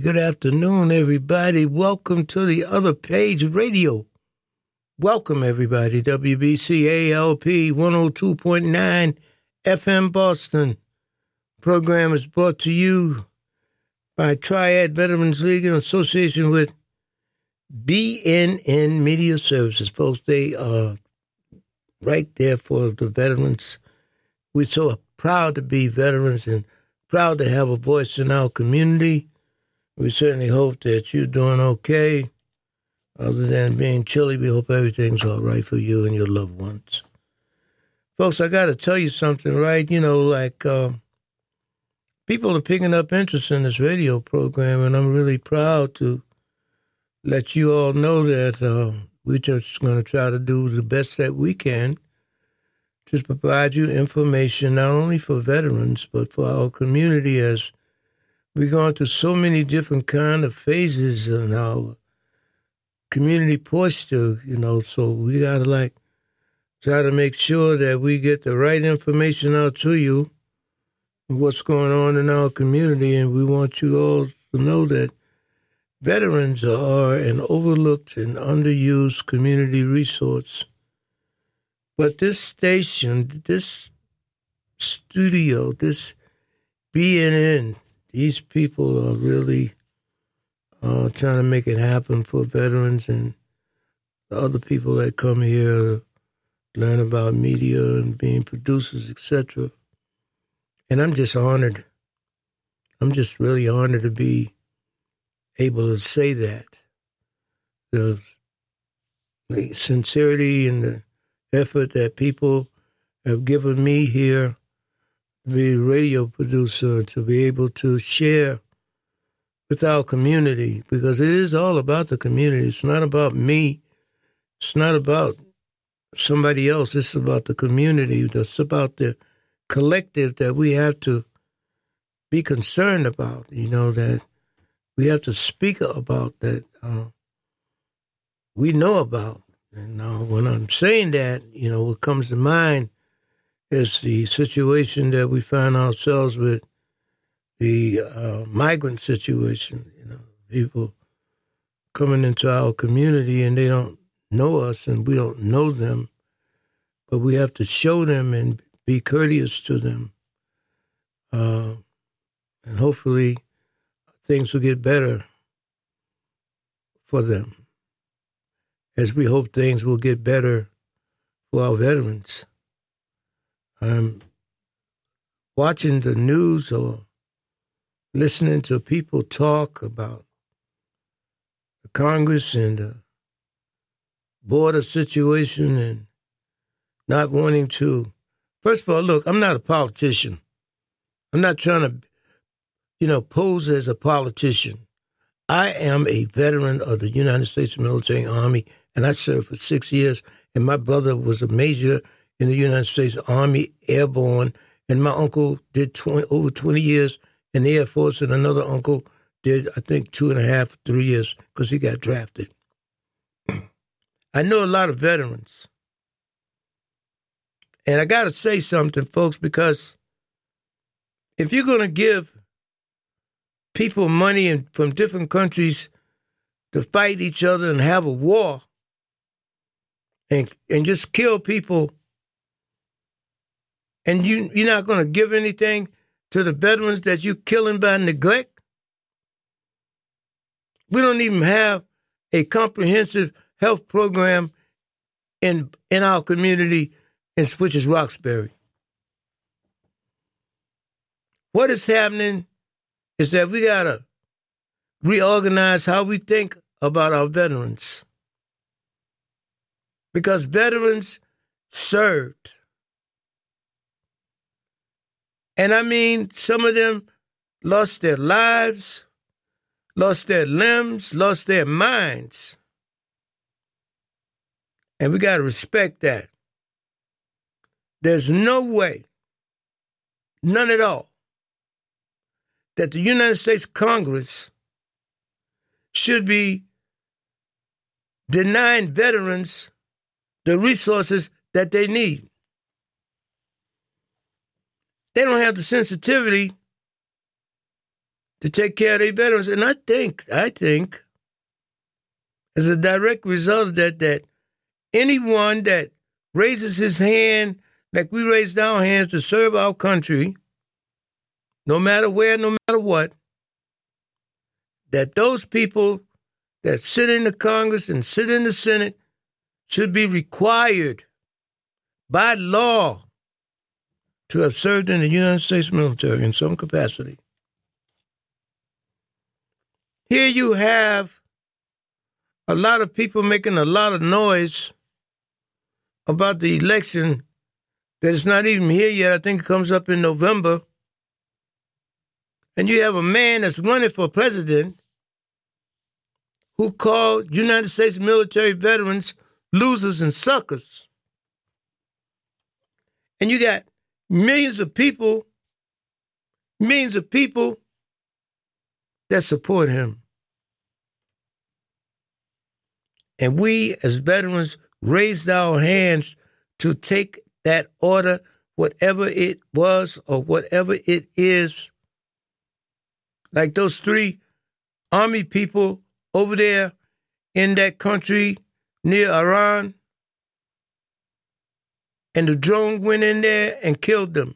Good afternoon, everybody. Welcome to the Other Page Radio. Welcome, everybody. WBCALP 102.9 FM Boston. Program is brought to you by Triad Veterans League in association with BNN Media Services. Folks, they are right there for the veterans. We're so proud to be veterans and proud to have a voice in our community. We certainly hope that you're doing okay. Other than being chilly, we hope everything's all right for you and your loved ones. Folks, I got to tell you something, right? You know, like uh, people are picking up interest in this radio program, and I'm really proud to let you all know that uh, we're just going to try to do the best that we can to provide you information not only for veterans but for our community as we're going through so many different kind of phases in our community posture, you know, so we gotta like try to make sure that we get the right information out to you what's going on in our community and we want you all to know that veterans are an overlooked and underused community resource. But this station, this studio, this BNN, these people are really uh, trying to make it happen for veterans and the other people that come here to learn about media and being producers, etc. And I'm just honored. I'm just really honored to be able to say that. The, the sincerity and the effort that people have given me here be radio producer, to be able to share with our community, because it is all about the community. It's not about me. It's not about somebody else. It's about the community. It's about the collective that we have to be concerned about, you know, that we have to speak about that uh, we know about. And now, when I'm saying that, you know, what comes to mind is the situation that we find ourselves with the uh, migrant situation. You know, people coming into our community and they don't know us and we don't know them, but we have to show them and be courteous to them. Uh, and hopefully things will get better for them, as we hope things will get better for our veterans. I'm watching the news or listening to people talk about the Congress and the border situation and not wanting to. First of all, look, I'm not a politician. I'm not trying to you know, pose as a politician. I am a veteran of the United States Military Army, and I served for six years. And my brother was a major in the United States Army Airborne, and my uncle did 20, over 20 years in the Air Force, and another uncle did, I think, two and a half, three years because he got drafted. I know a lot of veterans. And I got to say something, folks, because if you're going to give people money in, from different countries to fight each other and have a war and and just kill people and you you're not going to give anything to the veterans that you're killing by neglect we don't even have a comprehensive health program in in our community in which is Roxbury what is happening is that we got to reorganize how we think about our veterans. Because veterans served. And I mean, some of them lost their lives, lost their limbs, lost their minds. And we got to respect that. There's no way, none at all, that the United States Congress should be denying veterans the resources that they need. They don't have the sensitivity to take care of their veterans. And I think, I think, as a direct result of that, that anyone that raises his hand like we raised our hands to serve our country, no matter where, no matter what, that those people that sit in the Congress and sit in the Senate should be required by law to have served in the United States military in some capacity. Here you have a lot of people making a lot of noise about the election that's not even here yet. I think it comes up in November. And you have a man that's running for president who called United States military veterans losers and suckers. And you got millions of people, millions of people that support him. And we as veterans raised our hands to take that order, whatever it was or whatever it is. Like those three army people over there in that country near Iran. And the drone went in there and killed them.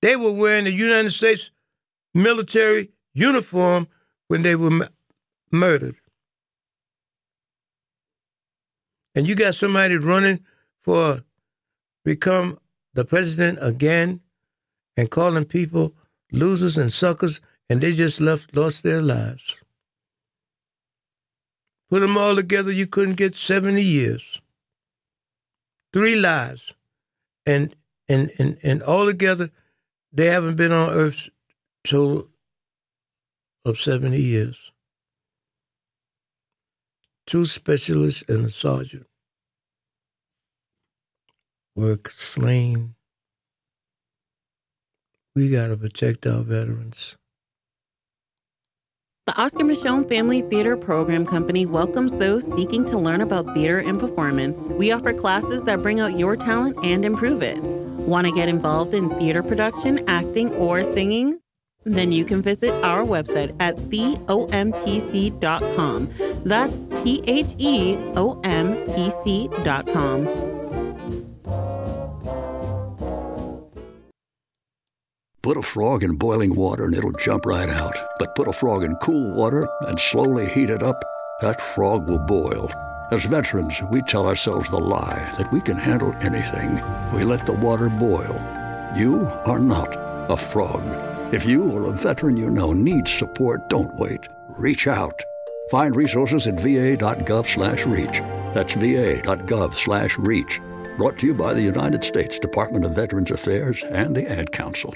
They were wearing the United States military uniform when they were murdered and you got somebody running for become the president again and calling people losers and suckers and they just left lost their lives. Put them all together, you couldn't get 70 years. Three lives. And and and, and all together, they haven't been on earth total of 70 years two specialists and a sergeant were slain. We got to protect our veterans. The Oscar Micheaux Family Theater Program Company welcomes those seeking to learn about theater and performance. We offer classes that bring out your talent and improve it. Want to get involved in theater production, acting, or singing? Then you can visit our website at theomtc.com. That's T H E O M T C.com. Put a frog in boiling water and it'll jump right out. But put a frog in cool water and slowly heat it up, that frog will boil. As veterans, we tell ourselves the lie that we can handle anything. We let the water boil. You are not a frog. If you or a veteran you know needs support, don't wait. Reach out. Find resources at va.gov slash reach. That's va.gov slash reach. Brought to you by the United States Department of Veterans Affairs and the Ad Council.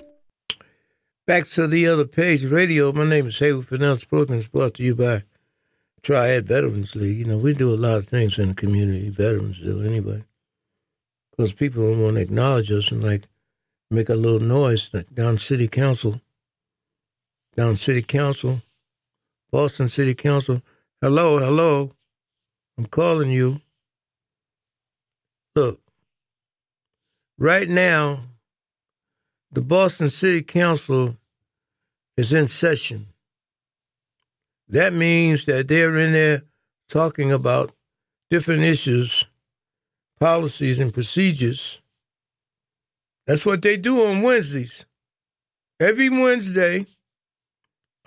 Back to the other page, radio. My name is Haywood Fennell program is brought to you by Triad Veterans League. You know, we do a lot of things in the community, veterans do anyway. Because people don't want to acknowledge us and like make a little noise down city council down City Council, Boston City Council. Hello, hello. I'm calling you. Look, right now, the Boston City Council is in session. That means that they're in there talking about different issues, policies, and procedures. That's what they do on Wednesdays. Every Wednesday,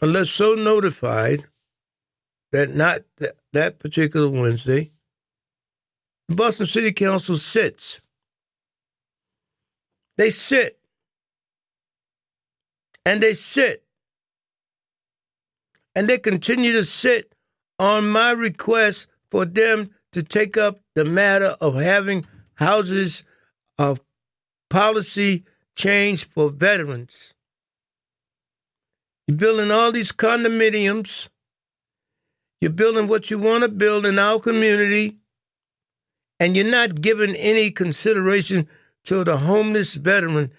unless so notified that not th- that particular Wednesday, the Boston City Council sits. They sit. And they sit. And they continue to sit on my request for them to take up the matter of having houses of policy change for veterans. You're building all these condominiums. You're building what you want to build in our community. And you're not giving any consideration to the homeless veteran.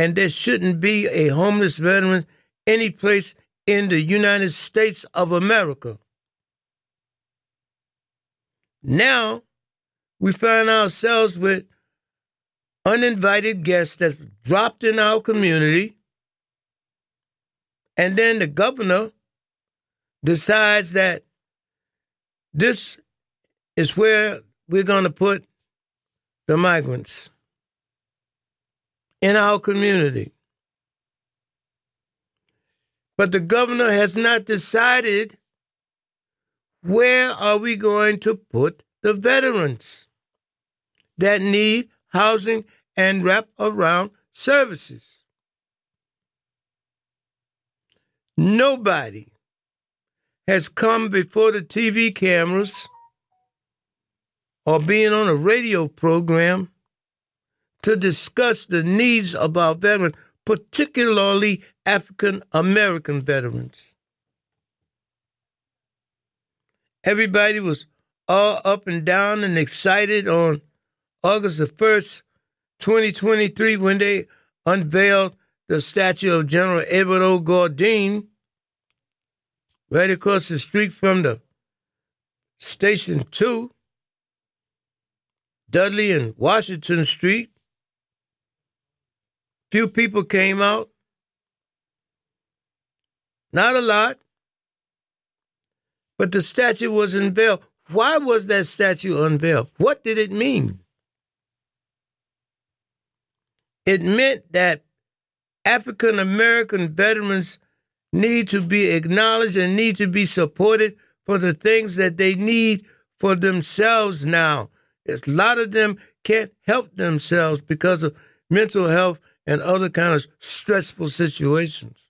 And there shouldn't be a homeless veteran any place in the United States of America. Now, we find ourselves with uninvited guests that's dropped in our community And then the governor decides that this is where we're going to put the migrants in our community. But the governor has not decided where are we going to put the veterans that need housing and wrap around services. Nobody has come before the TV cameras or being on a radio program to discuss the needs of our veterans, particularly African American veterans. Everybody was all up and down and excited on August the 1st, 2023, when they unveiled the statue of General Edward O. Gourdin right across the street from the Station 2, Dudley and Washington Street. Few people came out. Not a lot. But the statue was unveiled. Why was that statue unveiled? What did it mean? It meant that African American veterans need to be acknowledged and need to be supported for the things that they need for themselves now. A lot of them can't help themselves because of mental health and other kind of stressful situations.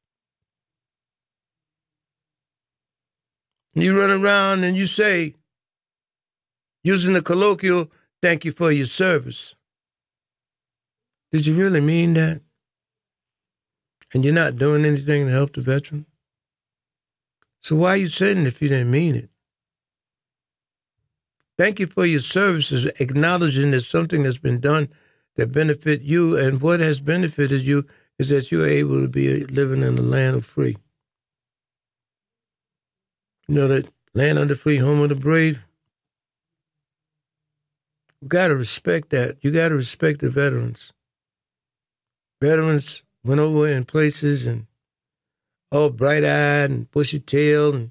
You run around and you say, using the colloquial, thank you for your service. Did you really mean that? and you're not doing anything to help the veteran? So why are you saying if you didn't mean it? Thank you for your services, acknowledging that something has been done that benefit you, and what has benefited you is that you're able to be living in the land of free. You know that land of the free, home of the brave. You got to respect that. You got to respect the veterans. Veterans went over in places and all bright eyed and bushy tailed and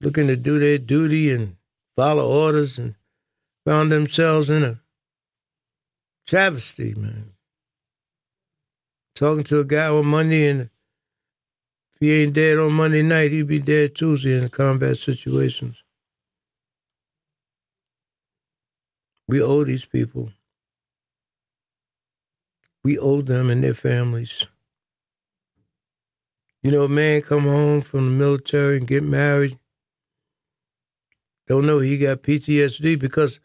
looking to do their duty and follow orders and found themselves in a travesty, man. Talking to a guy on Monday and if he ain't dead on Monday night, he'd be dead Tuesday in combat situations. We owe these people we owe them and their families. You know, a man come home from the military and get married, don't know he got PTSD because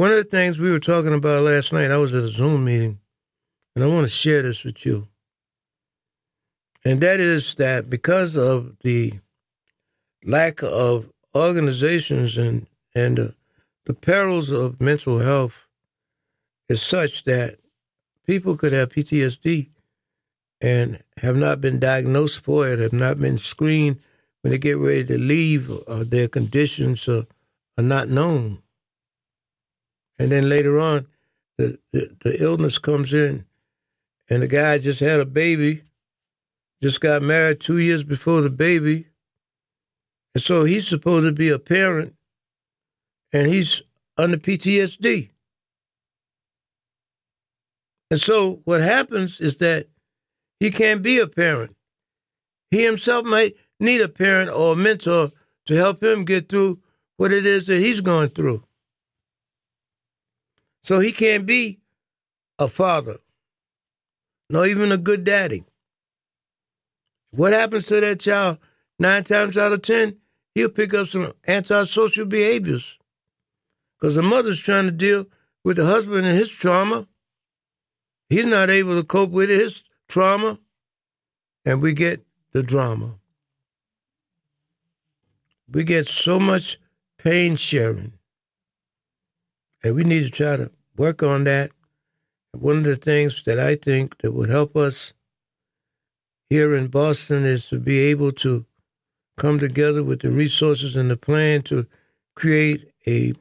one of the things we were talking about last night, I was at a Zoom meeting, and I want to share this with you. And that is that because of the lack of organizations and and uh, the perils of mental health is such that people could have PTSD and have not been diagnosed for it, have not been screened when they get ready to leave, or their conditions are, are not known. And then later on, the, the, the illness comes in, and the guy just had a baby, just got married two years before the baby. And so he's supposed to be a parent, and he's under PTSD. And so what happens is that he can't be a parent. He himself might need a parent or a mentor to help him get through what it is that he's going through. So he can't be a father, nor even a good daddy. What happens to that child? Nine times out of ten, he'll pick up some antisocial behaviors. Because the mother's trying to deal with the husband and his trauma, He's not able to cope with his trauma, and we get the drama. We get so much pain sharing. And we need to try to work on that. One of the things that I think that would help us here in Boston is to be able to come together with the resources and the plan to create a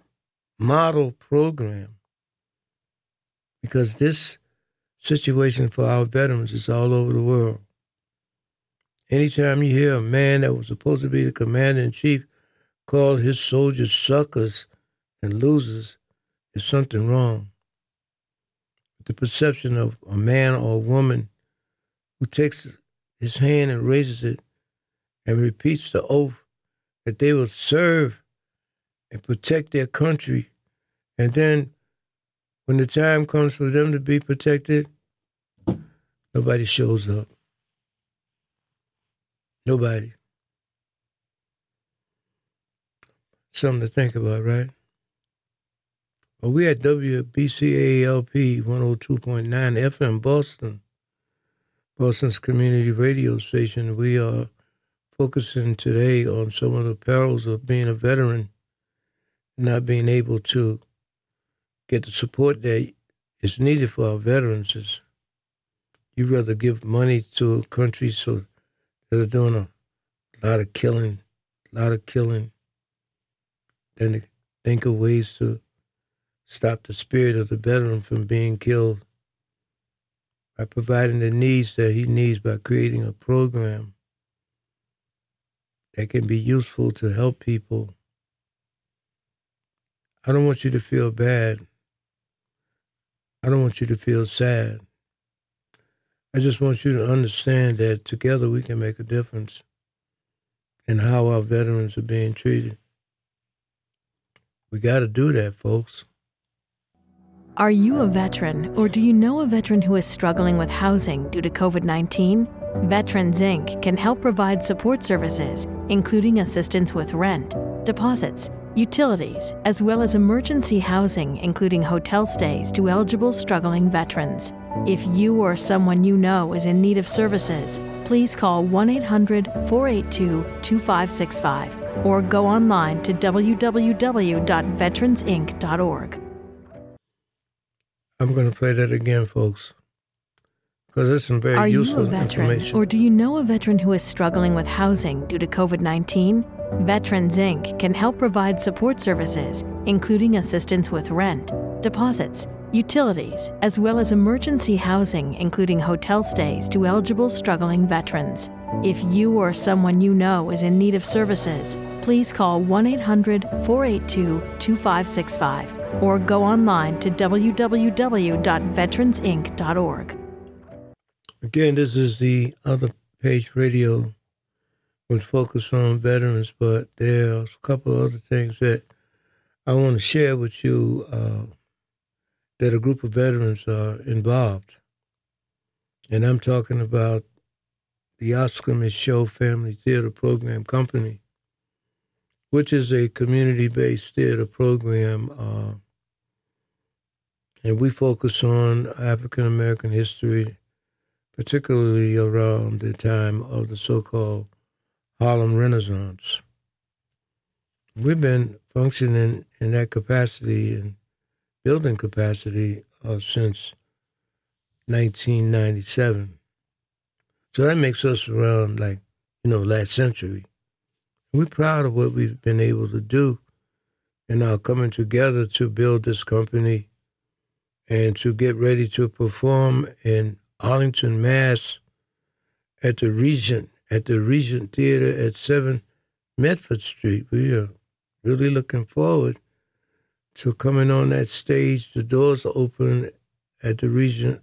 model program. Because this situation for our veterans is all over the world. Anytime you hear a man that was supposed to be the commander in chief call his soldiers suckers and losers, there's something wrong. The perception of a man or a woman who takes his hand and raises it and repeats the oath that they will serve and protect their country. And then when the time comes for them to be protected, nobody shows up. Nobody. Something to think about, right? Well, we at WBCALP 102.9 FM Boston, Boston's community radio station. We are focusing today on some of the perils of being a veteran, not being able to get the support that is needed for our veterans. Is you rather give money to countries so that are doing a lot of killing, a lot of killing, than think of ways to stop the spirit of the veteran from being killed by providing the needs that he needs by creating a program that can be useful to help people. I don't want you to feel bad. I don't want you to feel sad. I just want you to understand that together we can make a difference in how our veterans are being treated. We got to do that, folks. Are you a veteran or do you know a veteran who is struggling with housing due to COVID 19? Veterans Inc. can help provide support services, including assistance with rent, deposits, utilities, as well as emergency housing, including hotel stays to eligible struggling veterans. If you or someone you know is in need of services, please call 1 800 482 2565 or go online to www.veteransinc.org. I'm going to play that again, folks, because it's some very Are useful you a veteran information. or do you know a veteran who is struggling with housing due to COVID 19? Veterans Inc. can help provide support services, including assistance with rent, deposits, utilities, as well as emergency housing, including hotel stays to eligible struggling veterans. If you or someone you know is in need of services, please call 1 800 482 2565 or go online to www.veteransinc.org. Again, this is the other page radio with focus on veterans, but there's a couple of other things that I want to share with you uh, that a group of veterans are involved. And I'm talking about the Oscar Micheaux Family Theater Program Company, which is a community based theater program. Uh, and we focus on African American history, particularly around the time of the so called Harlem Renaissance. We've been functioning in that capacity and building capacity uh, since 1997. So that makes us around like, you know, last century. We're proud of what we've been able to do and now coming together to build this company and to get ready to perform in Arlington, Mass at the Regent, at the Regent Theater at 7 Medford Street. We are really looking forward to coming on that stage. The doors are open at the Regent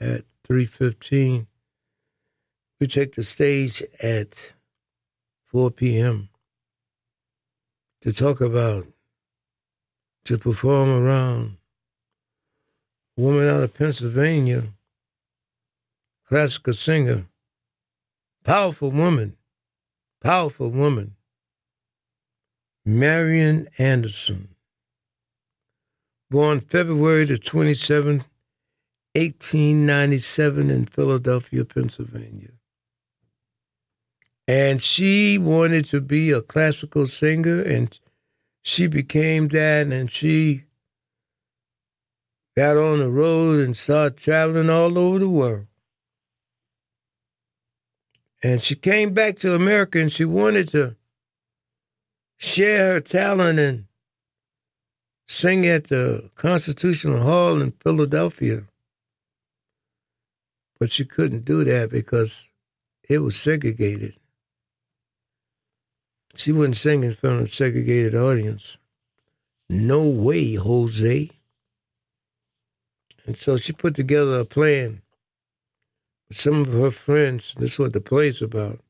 at 3.15. We take the stage at 4 p.m. to talk about, to perform around a woman out of Pennsylvania, classical singer, powerful woman, powerful woman, Marian Anderson, born February the 27th, 1897 in Philadelphia, Pennsylvania. And she wanted to be a classical singer, and she became that, and she got on the road and started traveling all over the world. And she came back to America and she wanted to share her talent and sing at the Constitutional Hall in Philadelphia. But she couldn't do that because it was segregated. She wouldn't sing in front of a segregated audience. No way, Jose. And so she put together a plan some of her friends. This is what the play's about.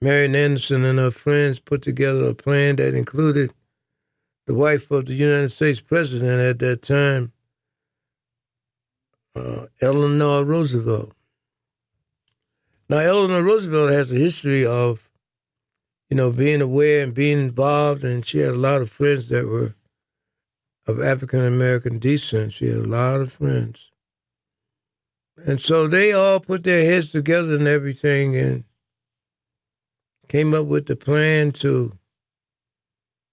Marian Anderson and her friends put together a plan that included the wife of the United States president at that time, uh, Eleanor Roosevelt. Now, Eleanor Roosevelt has a history of, you know, being aware and being involved, and she had a lot of friends that were of African American descent. She had a lot of friends. And so they all put their heads together and everything and came up with the plan to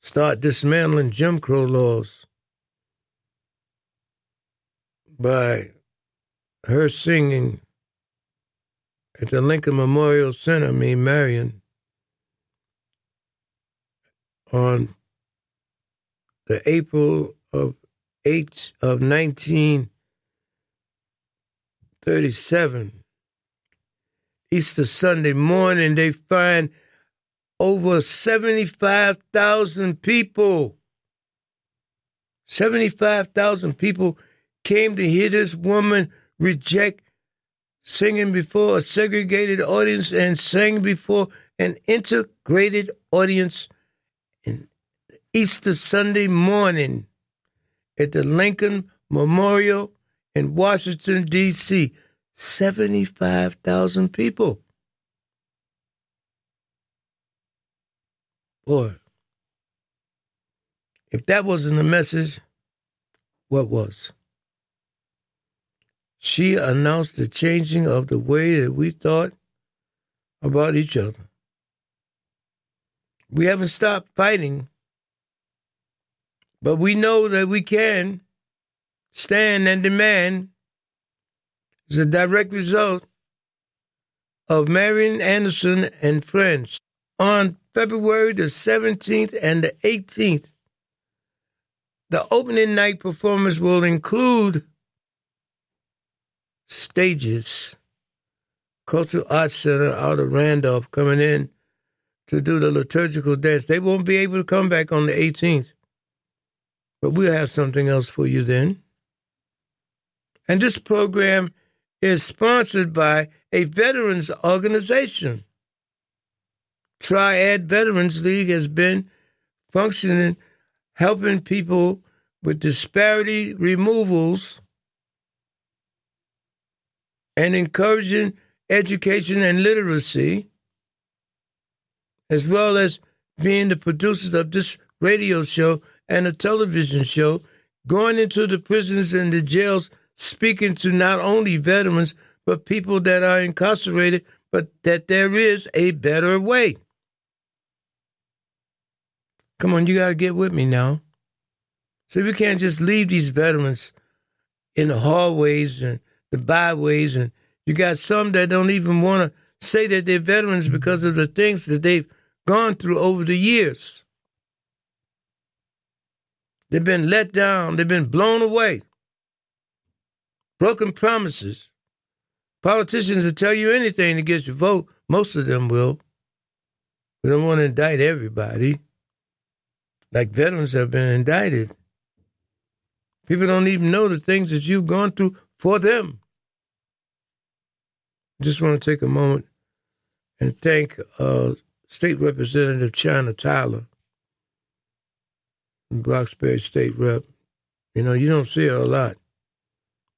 start dismantling Jim Crow laws by her singing at the Lincoln Memorial Center, me, Marian, on the April of eight of nineteen thirty seven. Easter Sunday morning, they find over 75,000 people. 75,000 people came to hear this woman reject singing before a segregated audience and sang before an integrated audience Easter Sunday morning at the Lincoln Memorial in Washington, D.C. 75,000 people. Boy, if that wasn't a message, what was? She announced the changing of the way that we thought about each other. We haven't stopped fighting, but we know that we can stand and demand as a direct result of Marian Anderson and friends on February the 17th and the 18th. The opening night performance will include stages. Cultural Arts Center out of Randolph coming in to do the liturgical dance. They won't be able to come back on the 18th, but we'll have something else for you then. And this program is sponsored by a veterans organization. Triad Veterans League has been functioning, helping people with disparity removals and encouraging education and literacy, as well as being the producers of this radio show and a television show, going into the prisons and the jails, speaking to not only veterans, but people that are incarcerated, but that there is a better way. Come on, you got to get with me now. See, we can't just leave these veterans in the hallways and the byways, and you got some that don't even want to say that they're veterans because of the things that they've gone through over the years. They've been let down, they've been blown away, broken promises. Politicians will tell you anything to get your vote. Most of them will. We don't want to indict everybody like veterans have been indicted. People don't even know the things that you've gone through for them. Just want to take a moment and thank uh, State Representative Chynah Tyler, Roxbury State Rep. You know, you don't see her a lot,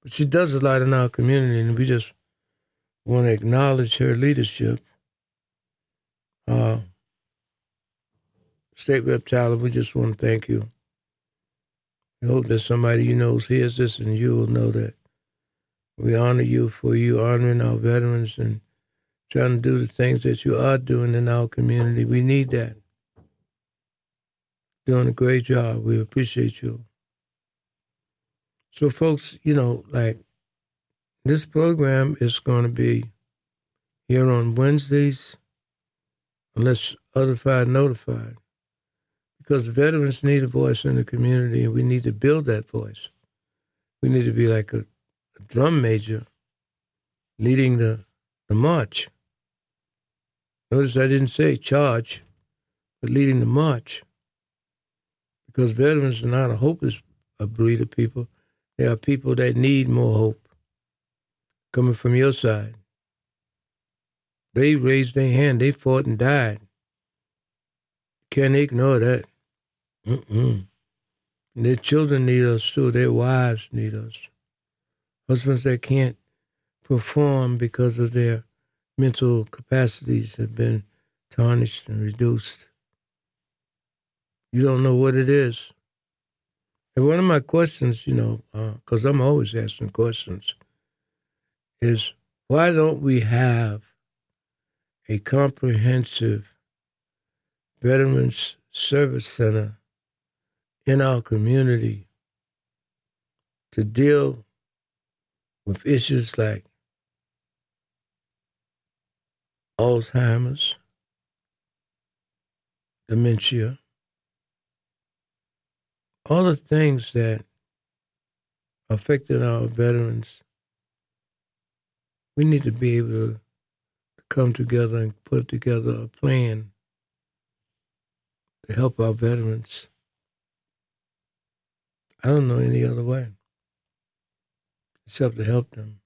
but she does a lot in our community, and we just want to acknowledge her leadership. Uh, State Rep Tyler, we just want to thank you. We hope that somebody you know hears this and you will know that we honor you for you honoring our veterans and trying to do the things that you are doing in our community. We need that. Doing a great job. We appreciate you. So, folks, you know, like this program is going to be here on Wednesdays, unless otherwise notified because veterans need a voice in the community and we need to build that voice. We need to be like a, a drum major leading the the march. Notice I didn't say charge, but leading the march. Because veterans are not a hopeless breed of people. They are people that need more hope coming from your side. They raised their hand, they fought and died. Can't ignore that. Mm-mm. Their children need us too, their wives need us. Husbands that can't perform because of their mental capacities have been tarnished and reduced. You don't know what it is. And one of my questions, you know, because uh, I'm always asking questions, is why don't we have a comprehensive Veterans Service Center in our community to deal with issues like Alzheimer's, dementia, all the things that affected our veterans, we need to be able to come together and put together a plan to help our veterans. I don't know any other way except to help them.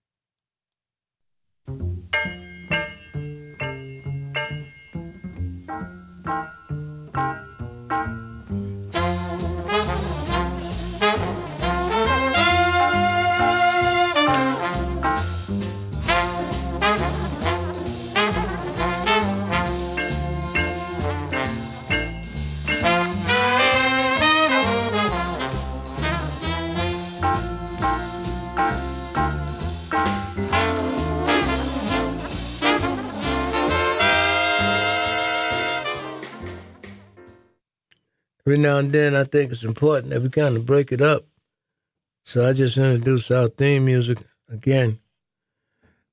Every now and then I think it's important that we kind of break it up. So I just introduce our theme music again.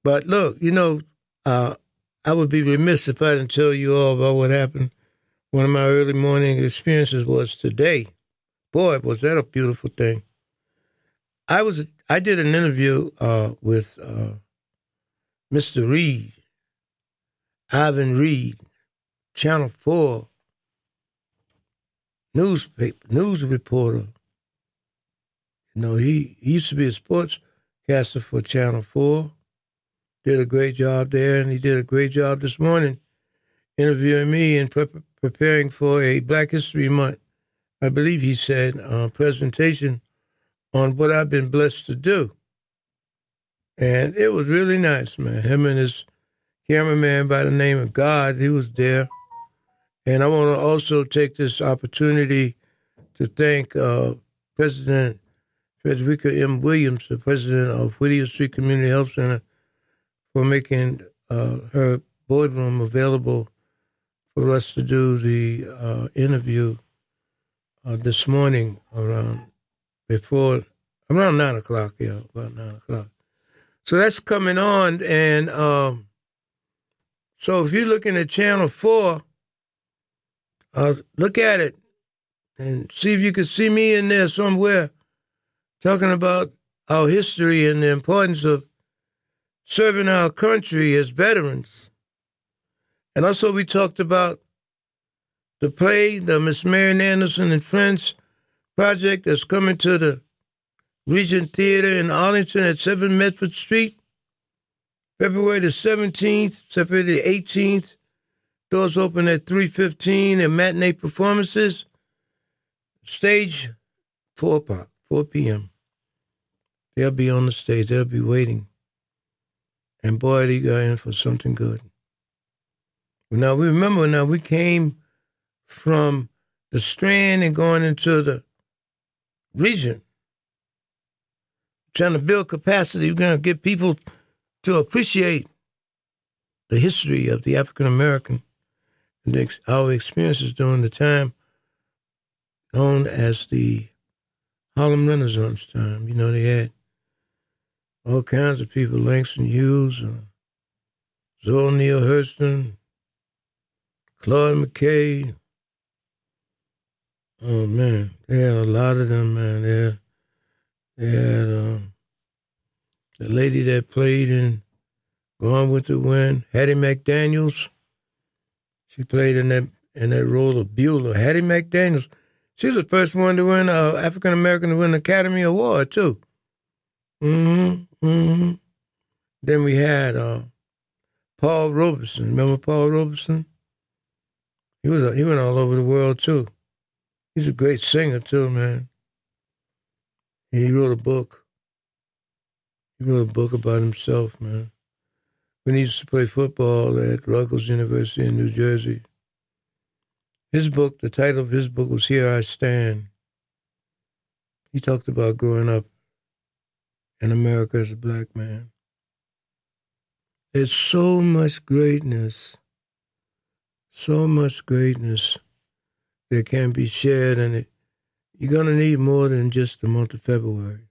But look, you know, uh, I would be remiss if I didn't tell you all about what happened. One of my early morning experiences was today. Boy, was that a beautiful thing. I was I did an interview uh, with uh, Mr. Reid, Levan Reid, Channel Four newspaper news reporter. You know, he, he used to be a sportscaster for Channel Four. Did a great job there, and he did a great job this morning interviewing me and pre- preparing for a Black History Month. I believe he said uh, presentation on what I've been blessed to do, and it was really nice, man. Him and his cameraman by the name of God, he was there and I want to also take this opportunity to thank uh, President Frederica M. Williams, the president of Whittier Street Community Health Center, for making uh, her boardroom available for us to do the uh, interview uh, this morning around before around nine o'clock. Yeah, about nine o'clock. So that's coming on, and um, so if you're looking at Channel Four uh, look at it and see if you could see me in there somewhere talking about our history and the importance of serving our country as veterans. And also, we talked about the play, the Miss Marian Anderson and Friends project that's coming to the Regent Theater in Arlington at 7 Medford Street, February the 17th, February the 18th, Doors open at 3.15 and matinee performances. Stage, 4 o'clock, 4 p.m. They'll be on the stage. They'll be waiting. And boy, they got in for something good. Now, we remember now we came from the Strand and going into the Regent, trying to build capacity. We're going to get people to appreciate the history of the African American our experiences during the time known as the Harlem Renaissance time. You know, they had all kinds of people, Langston Hughes, uh, Zora Neale Hurston, Claude McKay. Oh man, they had a lot of them, man. They had, they had um, the lady that played in Gone with the Wind. Hattie McDaniels. She played in that in that role of Beulah. Hattie McDaniels. She was the first one to win uh, African American to win an Academy Award too. Mm-hmm. Mm-hmm. Then we had uh, Paul Robeson. Remember Paul Robeson? He was he went all over the world too. He's a great singer too, man. He wrote a book. He wrote a book about himself, man. When he used to play football at Rutgers University in New Jersey. His book, the title of his book was Here I Stand. He talked about growing up in America as a black man. There's so much greatness, so much greatness that can be shared, and it, you're going to need more than just the month of February.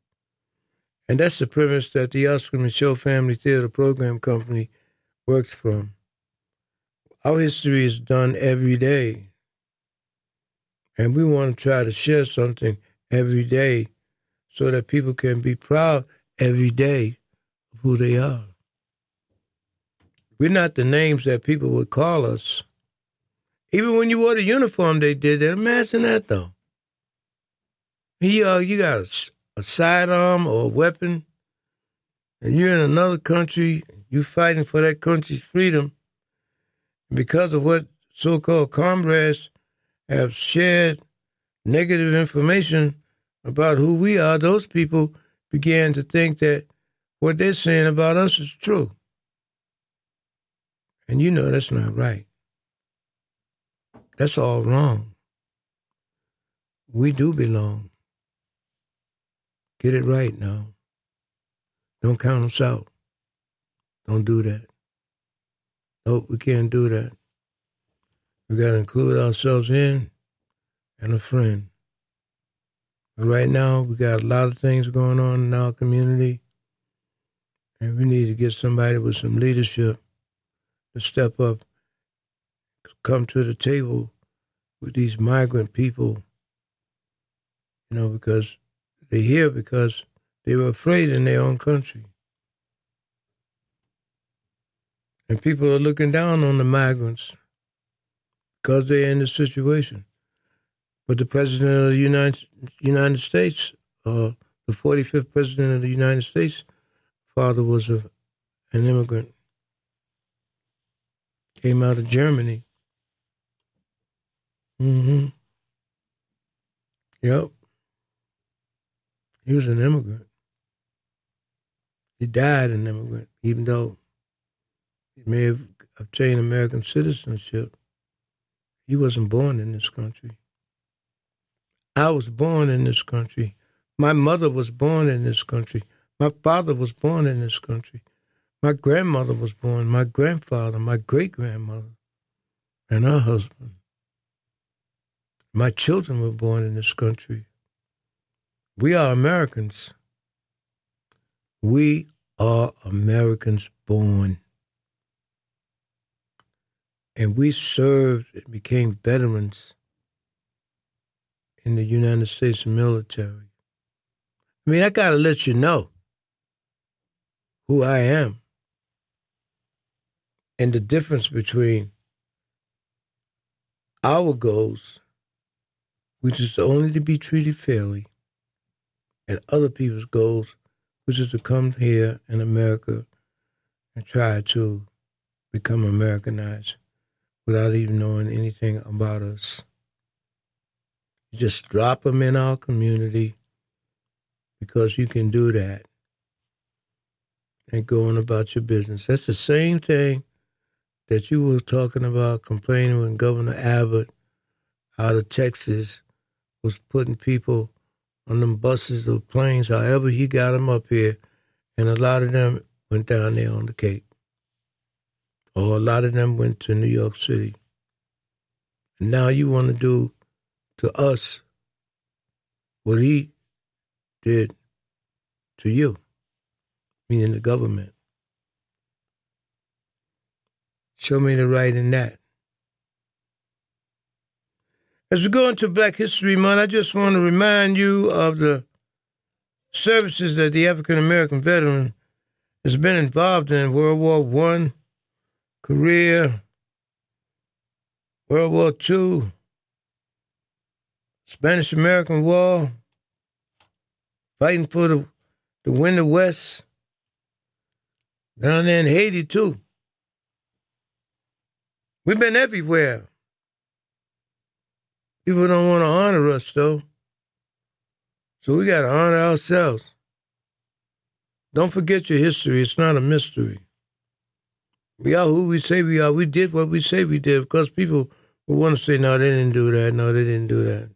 And that's the premise that the Oscar Micheaux Family Theater Program Company works from. Our history is done every day. And we want to try to share something every day so that people can be proud every day of who they are. We're not the names that people would call us. Even when you wore the uniform, they did that. Imagine that, though. You, uh, you got a sidearm or a weapon, and you're in another country, you're fighting for that country's freedom. Because of what so called comrades have shared negative information about who we are, those people began to think that what they're saying about us is true. And you know that's not right. That's all wrong. We do belong. Get it right now. Don't count us out. Don't do that. Nope, we can't do that. We got to include ourselves in and a friend. But right now, we got a lot of things going on in our community, and we need to get somebody with some leadership to step up, come to the table with these migrant people, you know, because they're here because they were afraid in their own country. And people are looking down on the migrants because they're in this situation. But the President of the United, United States, uh, the 45th President of the United States, father was a, an immigrant. Came out of Germany. Mm-hmm. Yep. He was an immigrant. He died an immigrant, even though he may have obtained American citizenship. He wasn't born in this country. I was born in this country. My mother was born in this country. My father was born in this country. My grandmother was born, my grandfather, my great grandmother, and her husband. My children were born in this country. We are Americans. We are Americans born. And we served and became veterans in the United States military. I mean, I got to let you know who I am and the difference between our goals, which is only to be treated fairly, and other people's goals, which is to come here in America and try to become Americanized without even knowing anything about us. Just drop them in our community because you can do that and go on about your business. That's the same thing that you were talking about complaining when Governor Abbott out of Texas was putting people on them buses or planes, however he got them up here, and a lot of them went down there on the Cape. Or a lot of them went to New York City. And now you want to do to us what he did to you, meaning the government. Show me the right in that. As we go into Black History Month, I just want to remind you of the services that the African American veteran has been involved in World War One, Korea, World War Two, Spanish American War, fighting for the, to win the West, down there in Haiti too. We've been everywhere. People don't want to honor us though. So we got to honor ourselves. Don't forget your history. It's not a mystery. We are who we say we are. We did what we say we did because people will want to say, no, they didn't do that. No, they didn't do that.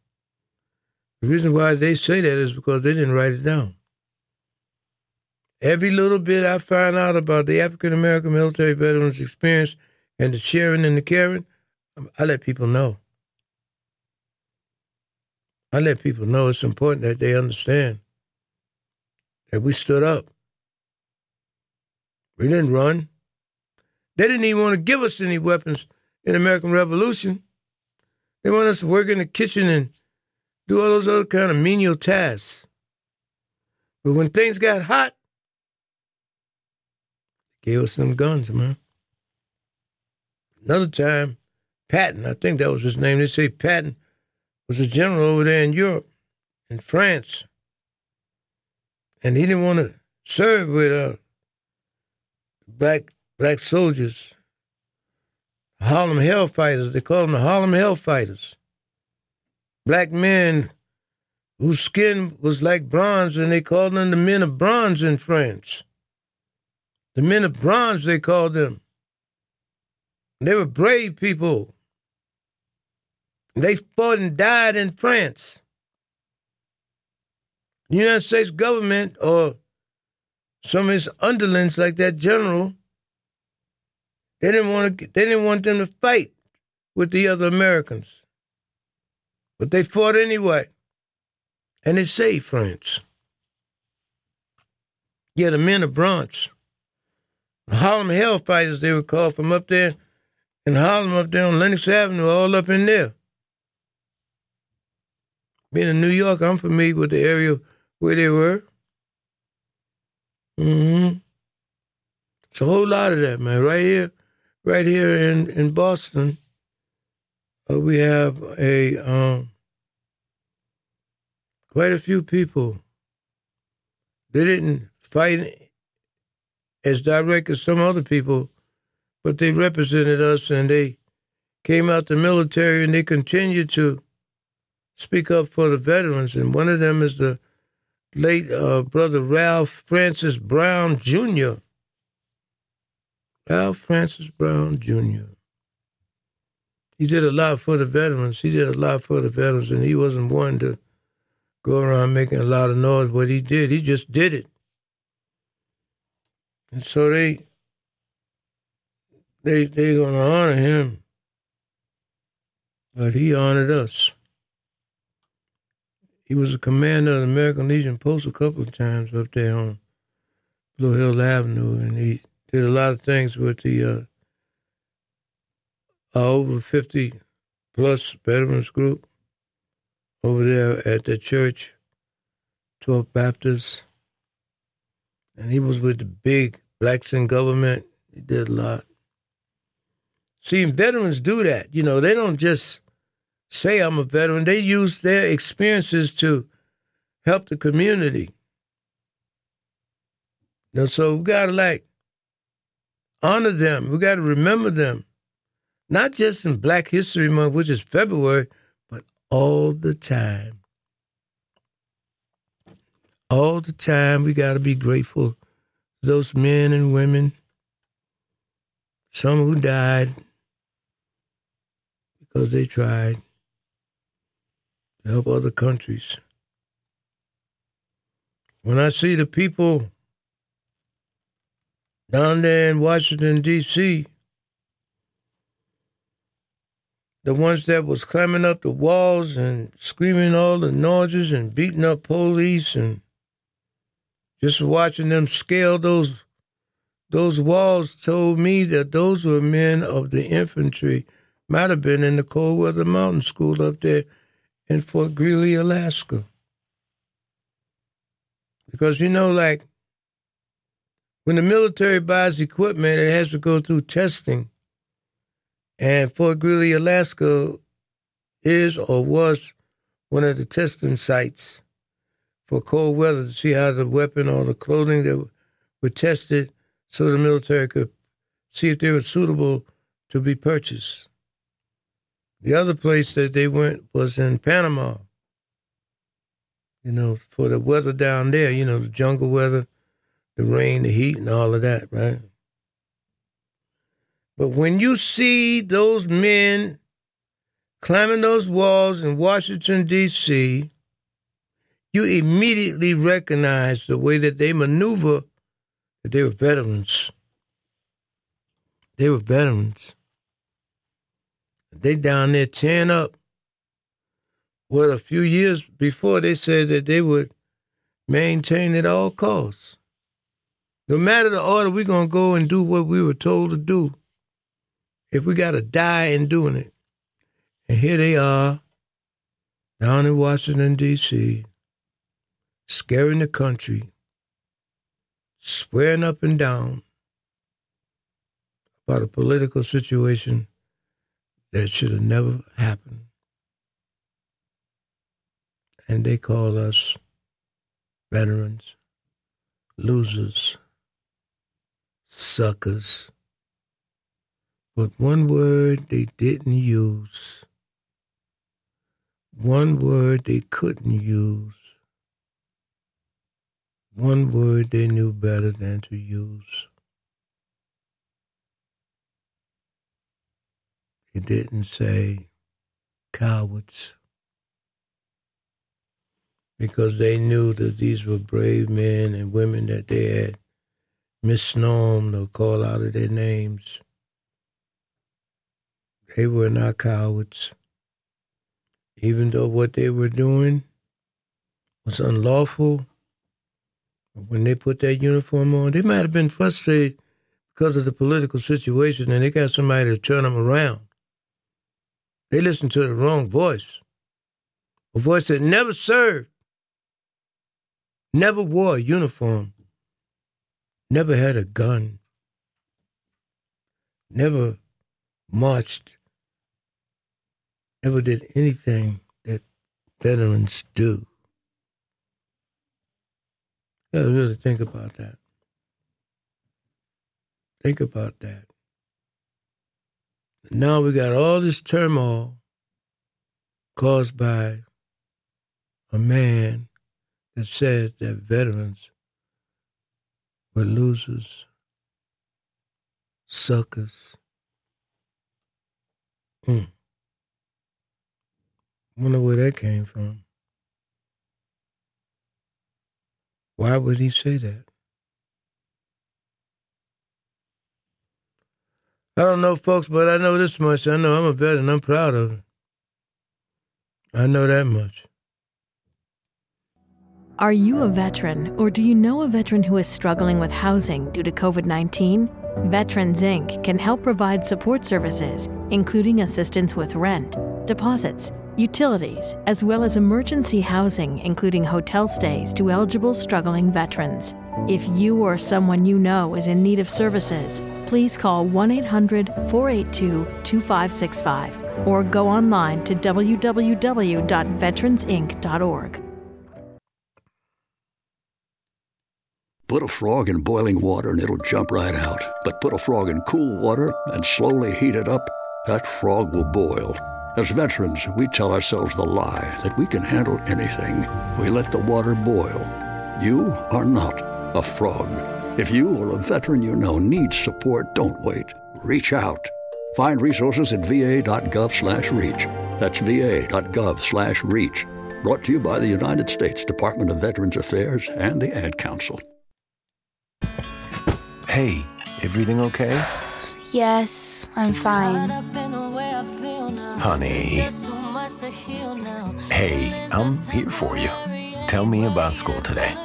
The reason why they say that is because they didn't write it down. Every little bit I find out about the African American military veterans' experience and the sharing and the caring, I let people know. I let people know it's important that they understand that we stood up. We didn't run. They didn't even want to give us any weapons in the American Revolution. They want us to work in the kitchen and do all those other kind of menial tasks. But when things got hot, they gave us some guns, man. Another time, Patton, I think that was his name. They say Patton was a general over there in Europe, in France. And he didn't want to serve with uh, black black soldiers, Harlem Hellfighters. They call them the Harlem Hellfighters. Black men whose skin was like bronze, and they called them the men of bronze in France. The men of bronze, they called them. They were brave people. They fought and died in France. The United States government or some of its underlings, like that general, they didn't want to. They didn't want them to fight with the other Americans, but they fought anyway, and they saved France. Yeah, the men of bronze, the Harlem Hellfighters, they were called from up there in Harlem, up there on Lenox Avenue, all up in there. Being in New York, I'm familiar with the area where they were. Mm-hmm. It's a whole lot of that, man. Right here, right here in, in Boston, uh, we have a um, quite a few people. They didn't fight as direct as some other people, but they represented us and they came out the military and they continued to speak up for the veterans. And one of them is the late uh, brother Ralph Francis Brown Jr. Ralph Francis Brown Jr. He did a lot for the veterans. He did a lot for the veterans, and he wasn't one to go around making a lot of noise. What he did, he just did it. And so they they they're gonna honor him. But he honored us. He was a commander of the American Legion Post a couple of times up there on Blue Hill Avenue, and he did a lot of things with the uh, over 50 plus veterans group over there at the church, 12 Baptists. And he was with the big blacks in government. He did a lot. See, veterans do that. You know, they don't just say I'm a veteran, they use their experiences to help the community. Know, so we gotta like honor them. We gotta remember them. Not just in Black History Month, which is February, but all the time. All the time we gotta be grateful to those men and women, some who died because they tried to help other countries. When I see the people down there in Washington, D.C., the ones that was climbing up the walls and screaming all the noises and beating up police and just watching them scale those those walls told me that those were men of the infantry. Might have been in the Cold Weather Mountain School up there in Fort Greely, Alaska. Because, you know, like when the military buys equipment, it has to go through testing. And Fort Greely, Alaska is or was one of the testing sites for cold weather to see how the weapon or the clothing that were tested so the military could see if they were suitable to be purchased. The other place that they went was in Panama. You know, for the weather down there, you know, the jungle weather, the rain, the heat, and all of that, right? But when you see those men climbing those walls in Washington, D.C., you immediately recognize the way that they maneuver that they were veterans. They were veterans. They down there tearing up. What a few years before they said that they would maintain at all costs. No matter the order, we're gonna go and do what we were told to do. If we gotta die in doing it. And here they are, down in Washington, D.C., scaring the country, swearing up and down about a political situation that should have never happened. And they call us veterans, losers, suckers. But one word they didn't use, one word they couldn't use, one word they knew better than to use. He didn't say cowards because they knew that these were brave men and women that they had misnomed or called out of their names. They were not cowards. Even though what they were doing was unlawful, when they put that uniform on, they might have been frustrated because of the political situation and they got somebody to turn them around. They listened to the wrong voice, a voice that never served, never wore a uniform, never had a gun, never marched, never did anything that veterans do. You gotta really think about that. Think about that. Now we got all this turmoil caused by a man that said that veterans were losers, suckers. Hmm. Wonder where that came from. Why would he say that? I don't know, folks, but I know this much. I know I'm a veteran. I'm proud of it. I know that much. Are you a veteran or do you know a veteran who is struggling with housing due to COVID 19? Veterans Inc. can help provide support services, including assistance with rent, deposits, utilities, as well as emergency housing, including hotel stays to eligible struggling veterans. If you or someone you know is in need of services, please call 1 800 482 2565 or go online to www.veteransinc.org. Put a frog in boiling water and it'll jump right out. But put a frog in cool water and slowly heat it up, that frog will boil. As veterans, we tell ourselves the lie that we can handle anything. We let the water boil. You are not a frog. If you or a veteran you know needs support, don't wait. Reach out. Find resources at va.gov slash reach. That's va.gov slash reach. Brought to you by the United States Department of Veterans Affairs and the Ad Council. Hey, everything okay? Yes, I'm fine. Honey. Hey, I'm here for you. Tell me about school today.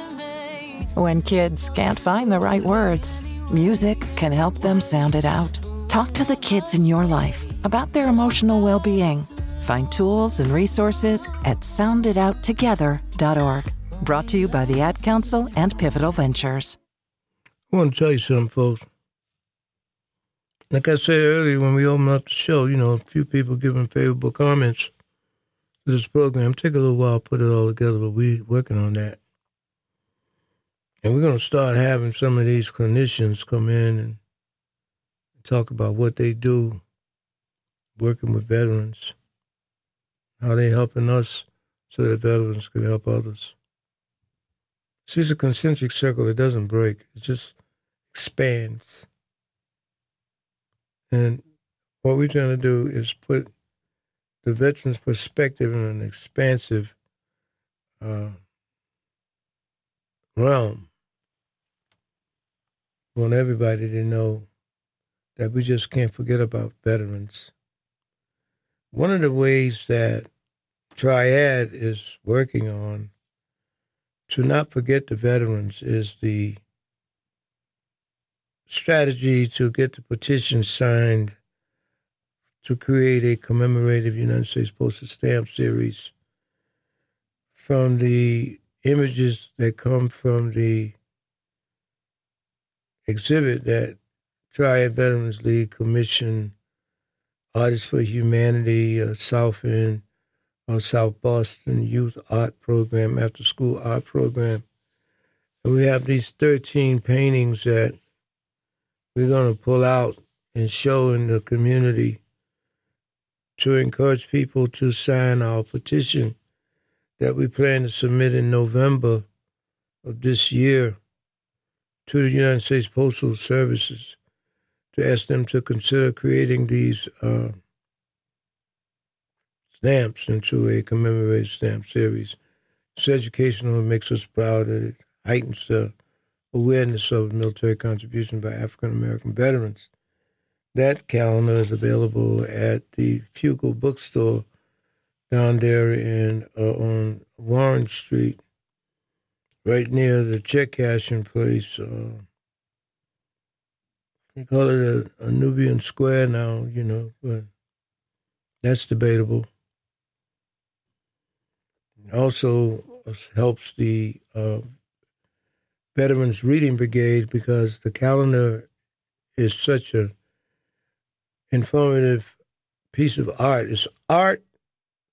When kids can't find the right words, music can help them sound it out. Talk to the kids in your life about their emotional well being. Find tools and resources at sounditouttogether.org. Brought to you by the Ad Council and Pivotal Ventures. I want to tell you something, folks. Like I said earlier when we opened up the show, you know, a few people giving favorable comments to this program. Take a little while to put it all together, but we're working on that. And we're going to start having some of these clinicians come in and talk about what they do working with veterans, how they're helping us so that veterans can help others. See, it's a concentric circle. It doesn't break. It just expands. And what we're trying to do is put the veteran's perspective in an expansive uh, realm. Want everybody to know that we just can't forget about veterans. One of the ways that Triad is working on to not forget the veterans is the strategy to get the petition signed to create a commemorative United States Postal Stamp series from the images that come from the exhibit that Triad Veterans League commissioned Artists for Humanity, uh, South End, uh, South Boston Youth Art Program, after school art program. And we have these 13 paintings that we're going to pull out and show in the community to encourage people to sign our petition that we plan to submit in November of this year to the United States Postal Services to ask them to consider creating these uh, stamps into a commemorative stamp series. It's educational. It makes us proud. It heightens the awareness of military contribution by African American veterans. That calendar is available at the Frugal Bookstore down there in uh, on Warren Street, right near the check cashing place. Uh, they call it a, a Nubian Square now, you know, but that's debatable. Also helps the uh, Veterans Reading Brigade because the calendar is such a informative piece of art. It's art,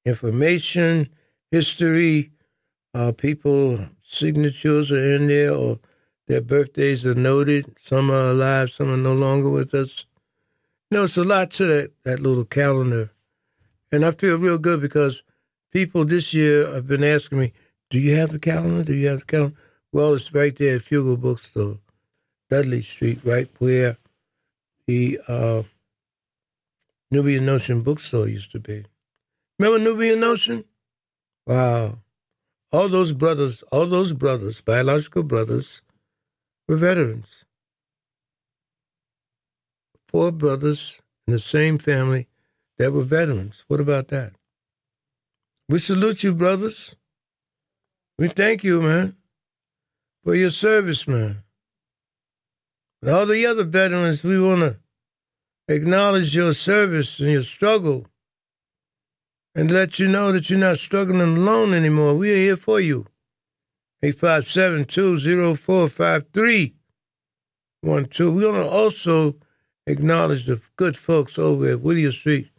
information, history, uh, people signatures are in there or their birthdays are noted. Some are alive, some are no longer with us. You know, it's a lot to that, that little calendar. And I feel real good because people this year have been asking me, Do you have the calendar? Do you have the calendar? Well, it's right there at Frugal Bookstore, Dudley Street, right where the uh, Nubian Notion bookstore used to be. Remember Nubian Notion? Wow. All those brothers, all those brothers, biological brothers, were veterans. Four brothers in the same family that were veterans. What about that? We salute you, brothers. We thank you, man, for your service, man. And all the other veterans, we want to acknowledge your service and your struggle and let you know that you're not struggling alone anymore. We are here for you. 857-204-5312. We're going to also acknowledge the good folks over at Whittier Street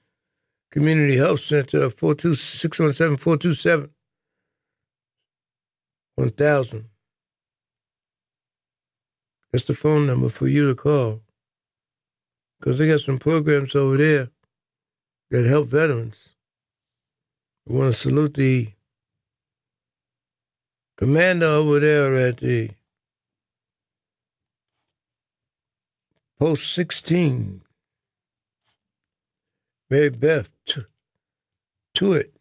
Community Health Center, 617-427 1000. That's the phone number for you to call. Because they got some programs over there that help veterans. We want to salute the commander over there at the post 16, Mary Beth to, it.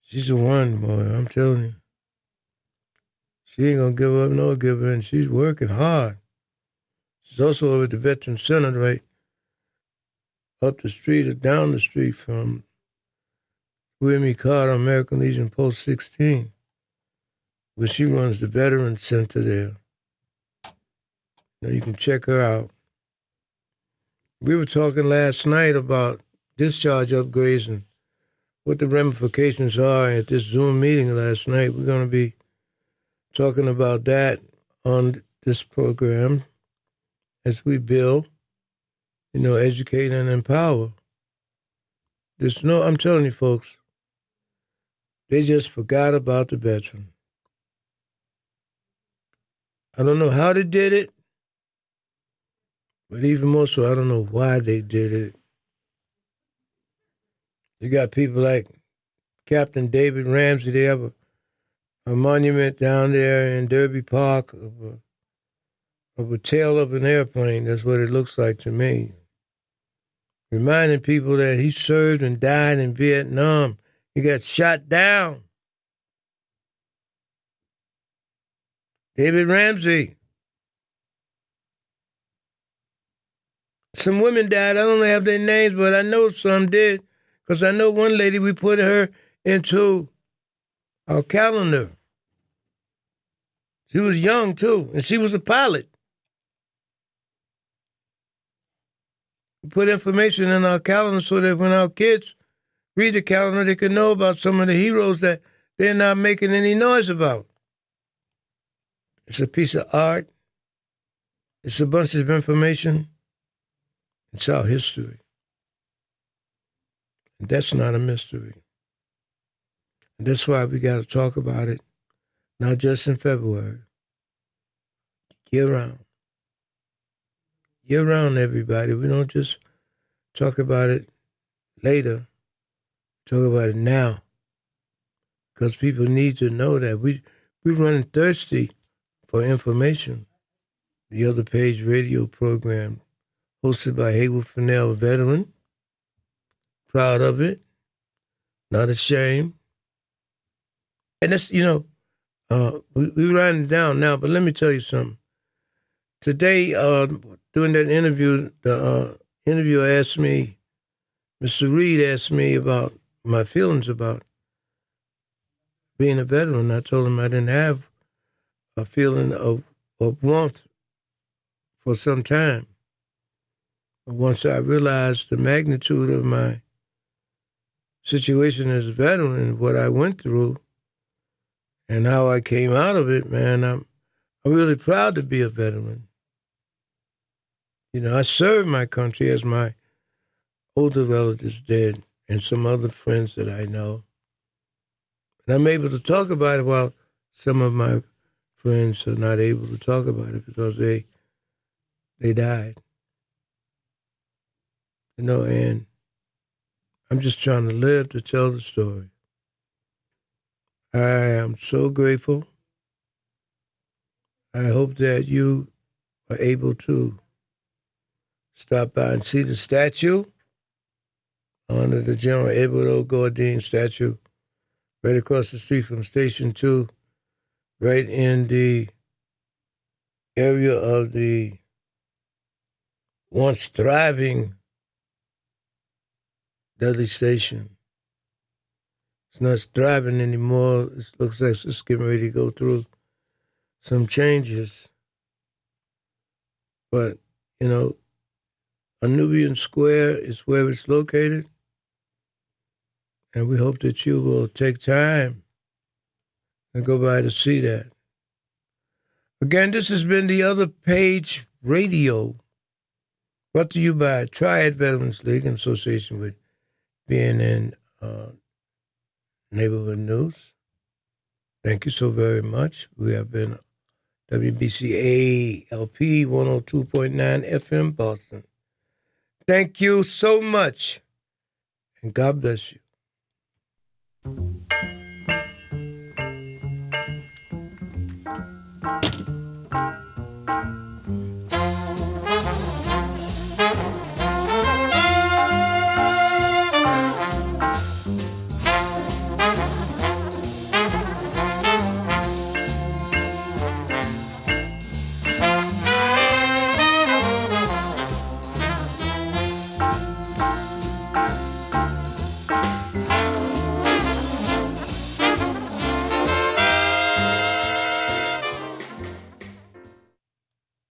She's the one, boy, I'm telling you. She ain't gonna give up no give in. She's working hard. She's also over at the Veteran Center, right up the street or down the street from William Carter, American Legion Post 16, where she runs the Veteran Center there. Now you can check her out. We were talking last night about discharge upgrades and what the ramifications are at this Zoom meeting last night. We're going to be talking about that on this program as we build, you know, educate and empower. There's no, I'm telling you, folks, they just forgot about the veteran. I don't know how they did it, but even more so, I don't know why they did it. You got people like Captain David Ramsey. They have a, a monument down there in Derby Park of a, of a tail of an airplane. That's what it looks like to me. Reminding people that he served and died in Vietnam. He got shot down. David Ramsey. Some women died. I don't have their names, but I know some did. Because I know one lady, we put her into our calendar. She was young too, and she was a pilot. We put information in our calendar so that when our kids read the calendar, they can know about some of the heroes that they're not making any noise about. It's a piece of art. It's a bunch of information. It's our history. And that's not a mystery. And that's why we got to talk about it, not just in February, year round. Year round, everybody. We don't just talk about it later, talk about it now. Because people need to know that we, we're running thirsty for information. The Other Page radio program, hosted by Haywood Fennell, veteran. Proud of it, not ashamed. And that's, you know, uh, we, we're writing it down now, but let me tell you something. Today, uh, during that interview, the uh, interviewer asked me, Mr. Reid asked me about my feelings about being a veteran. I told him I didn't have a feeling of, of warmth for some time. But once I realized the magnitude of my situation as a veteran, what I went through, and how I came out of it, man, I'm I'm really proud to be a veteran. You know, I served my country as my older relatives did, and some other friends that I know. And I'm able to talk about it while some of my friends are not able to talk about it because they they died. You know, and I'm just trying to live to tell the story. I am so grateful. I hope that you are able to stop by and see the statue under the General Edward O. Gourdin statue right across the street from Station 2, right in the area of the once thriving Dudley Station. It's not thriving anymore. It looks like it's getting ready to go through some changes. But, you know, a Nubian Square is where it's located. And we hope that you will take time and go by to see that. Again, this has been the Other Page Radio, brought to you by Triad Veterans League in association with BNN uh, Neighborhood News. Thank you so very much. We have been WBCA LP 102.9 FM Boston. Thank you so much, and God bless you.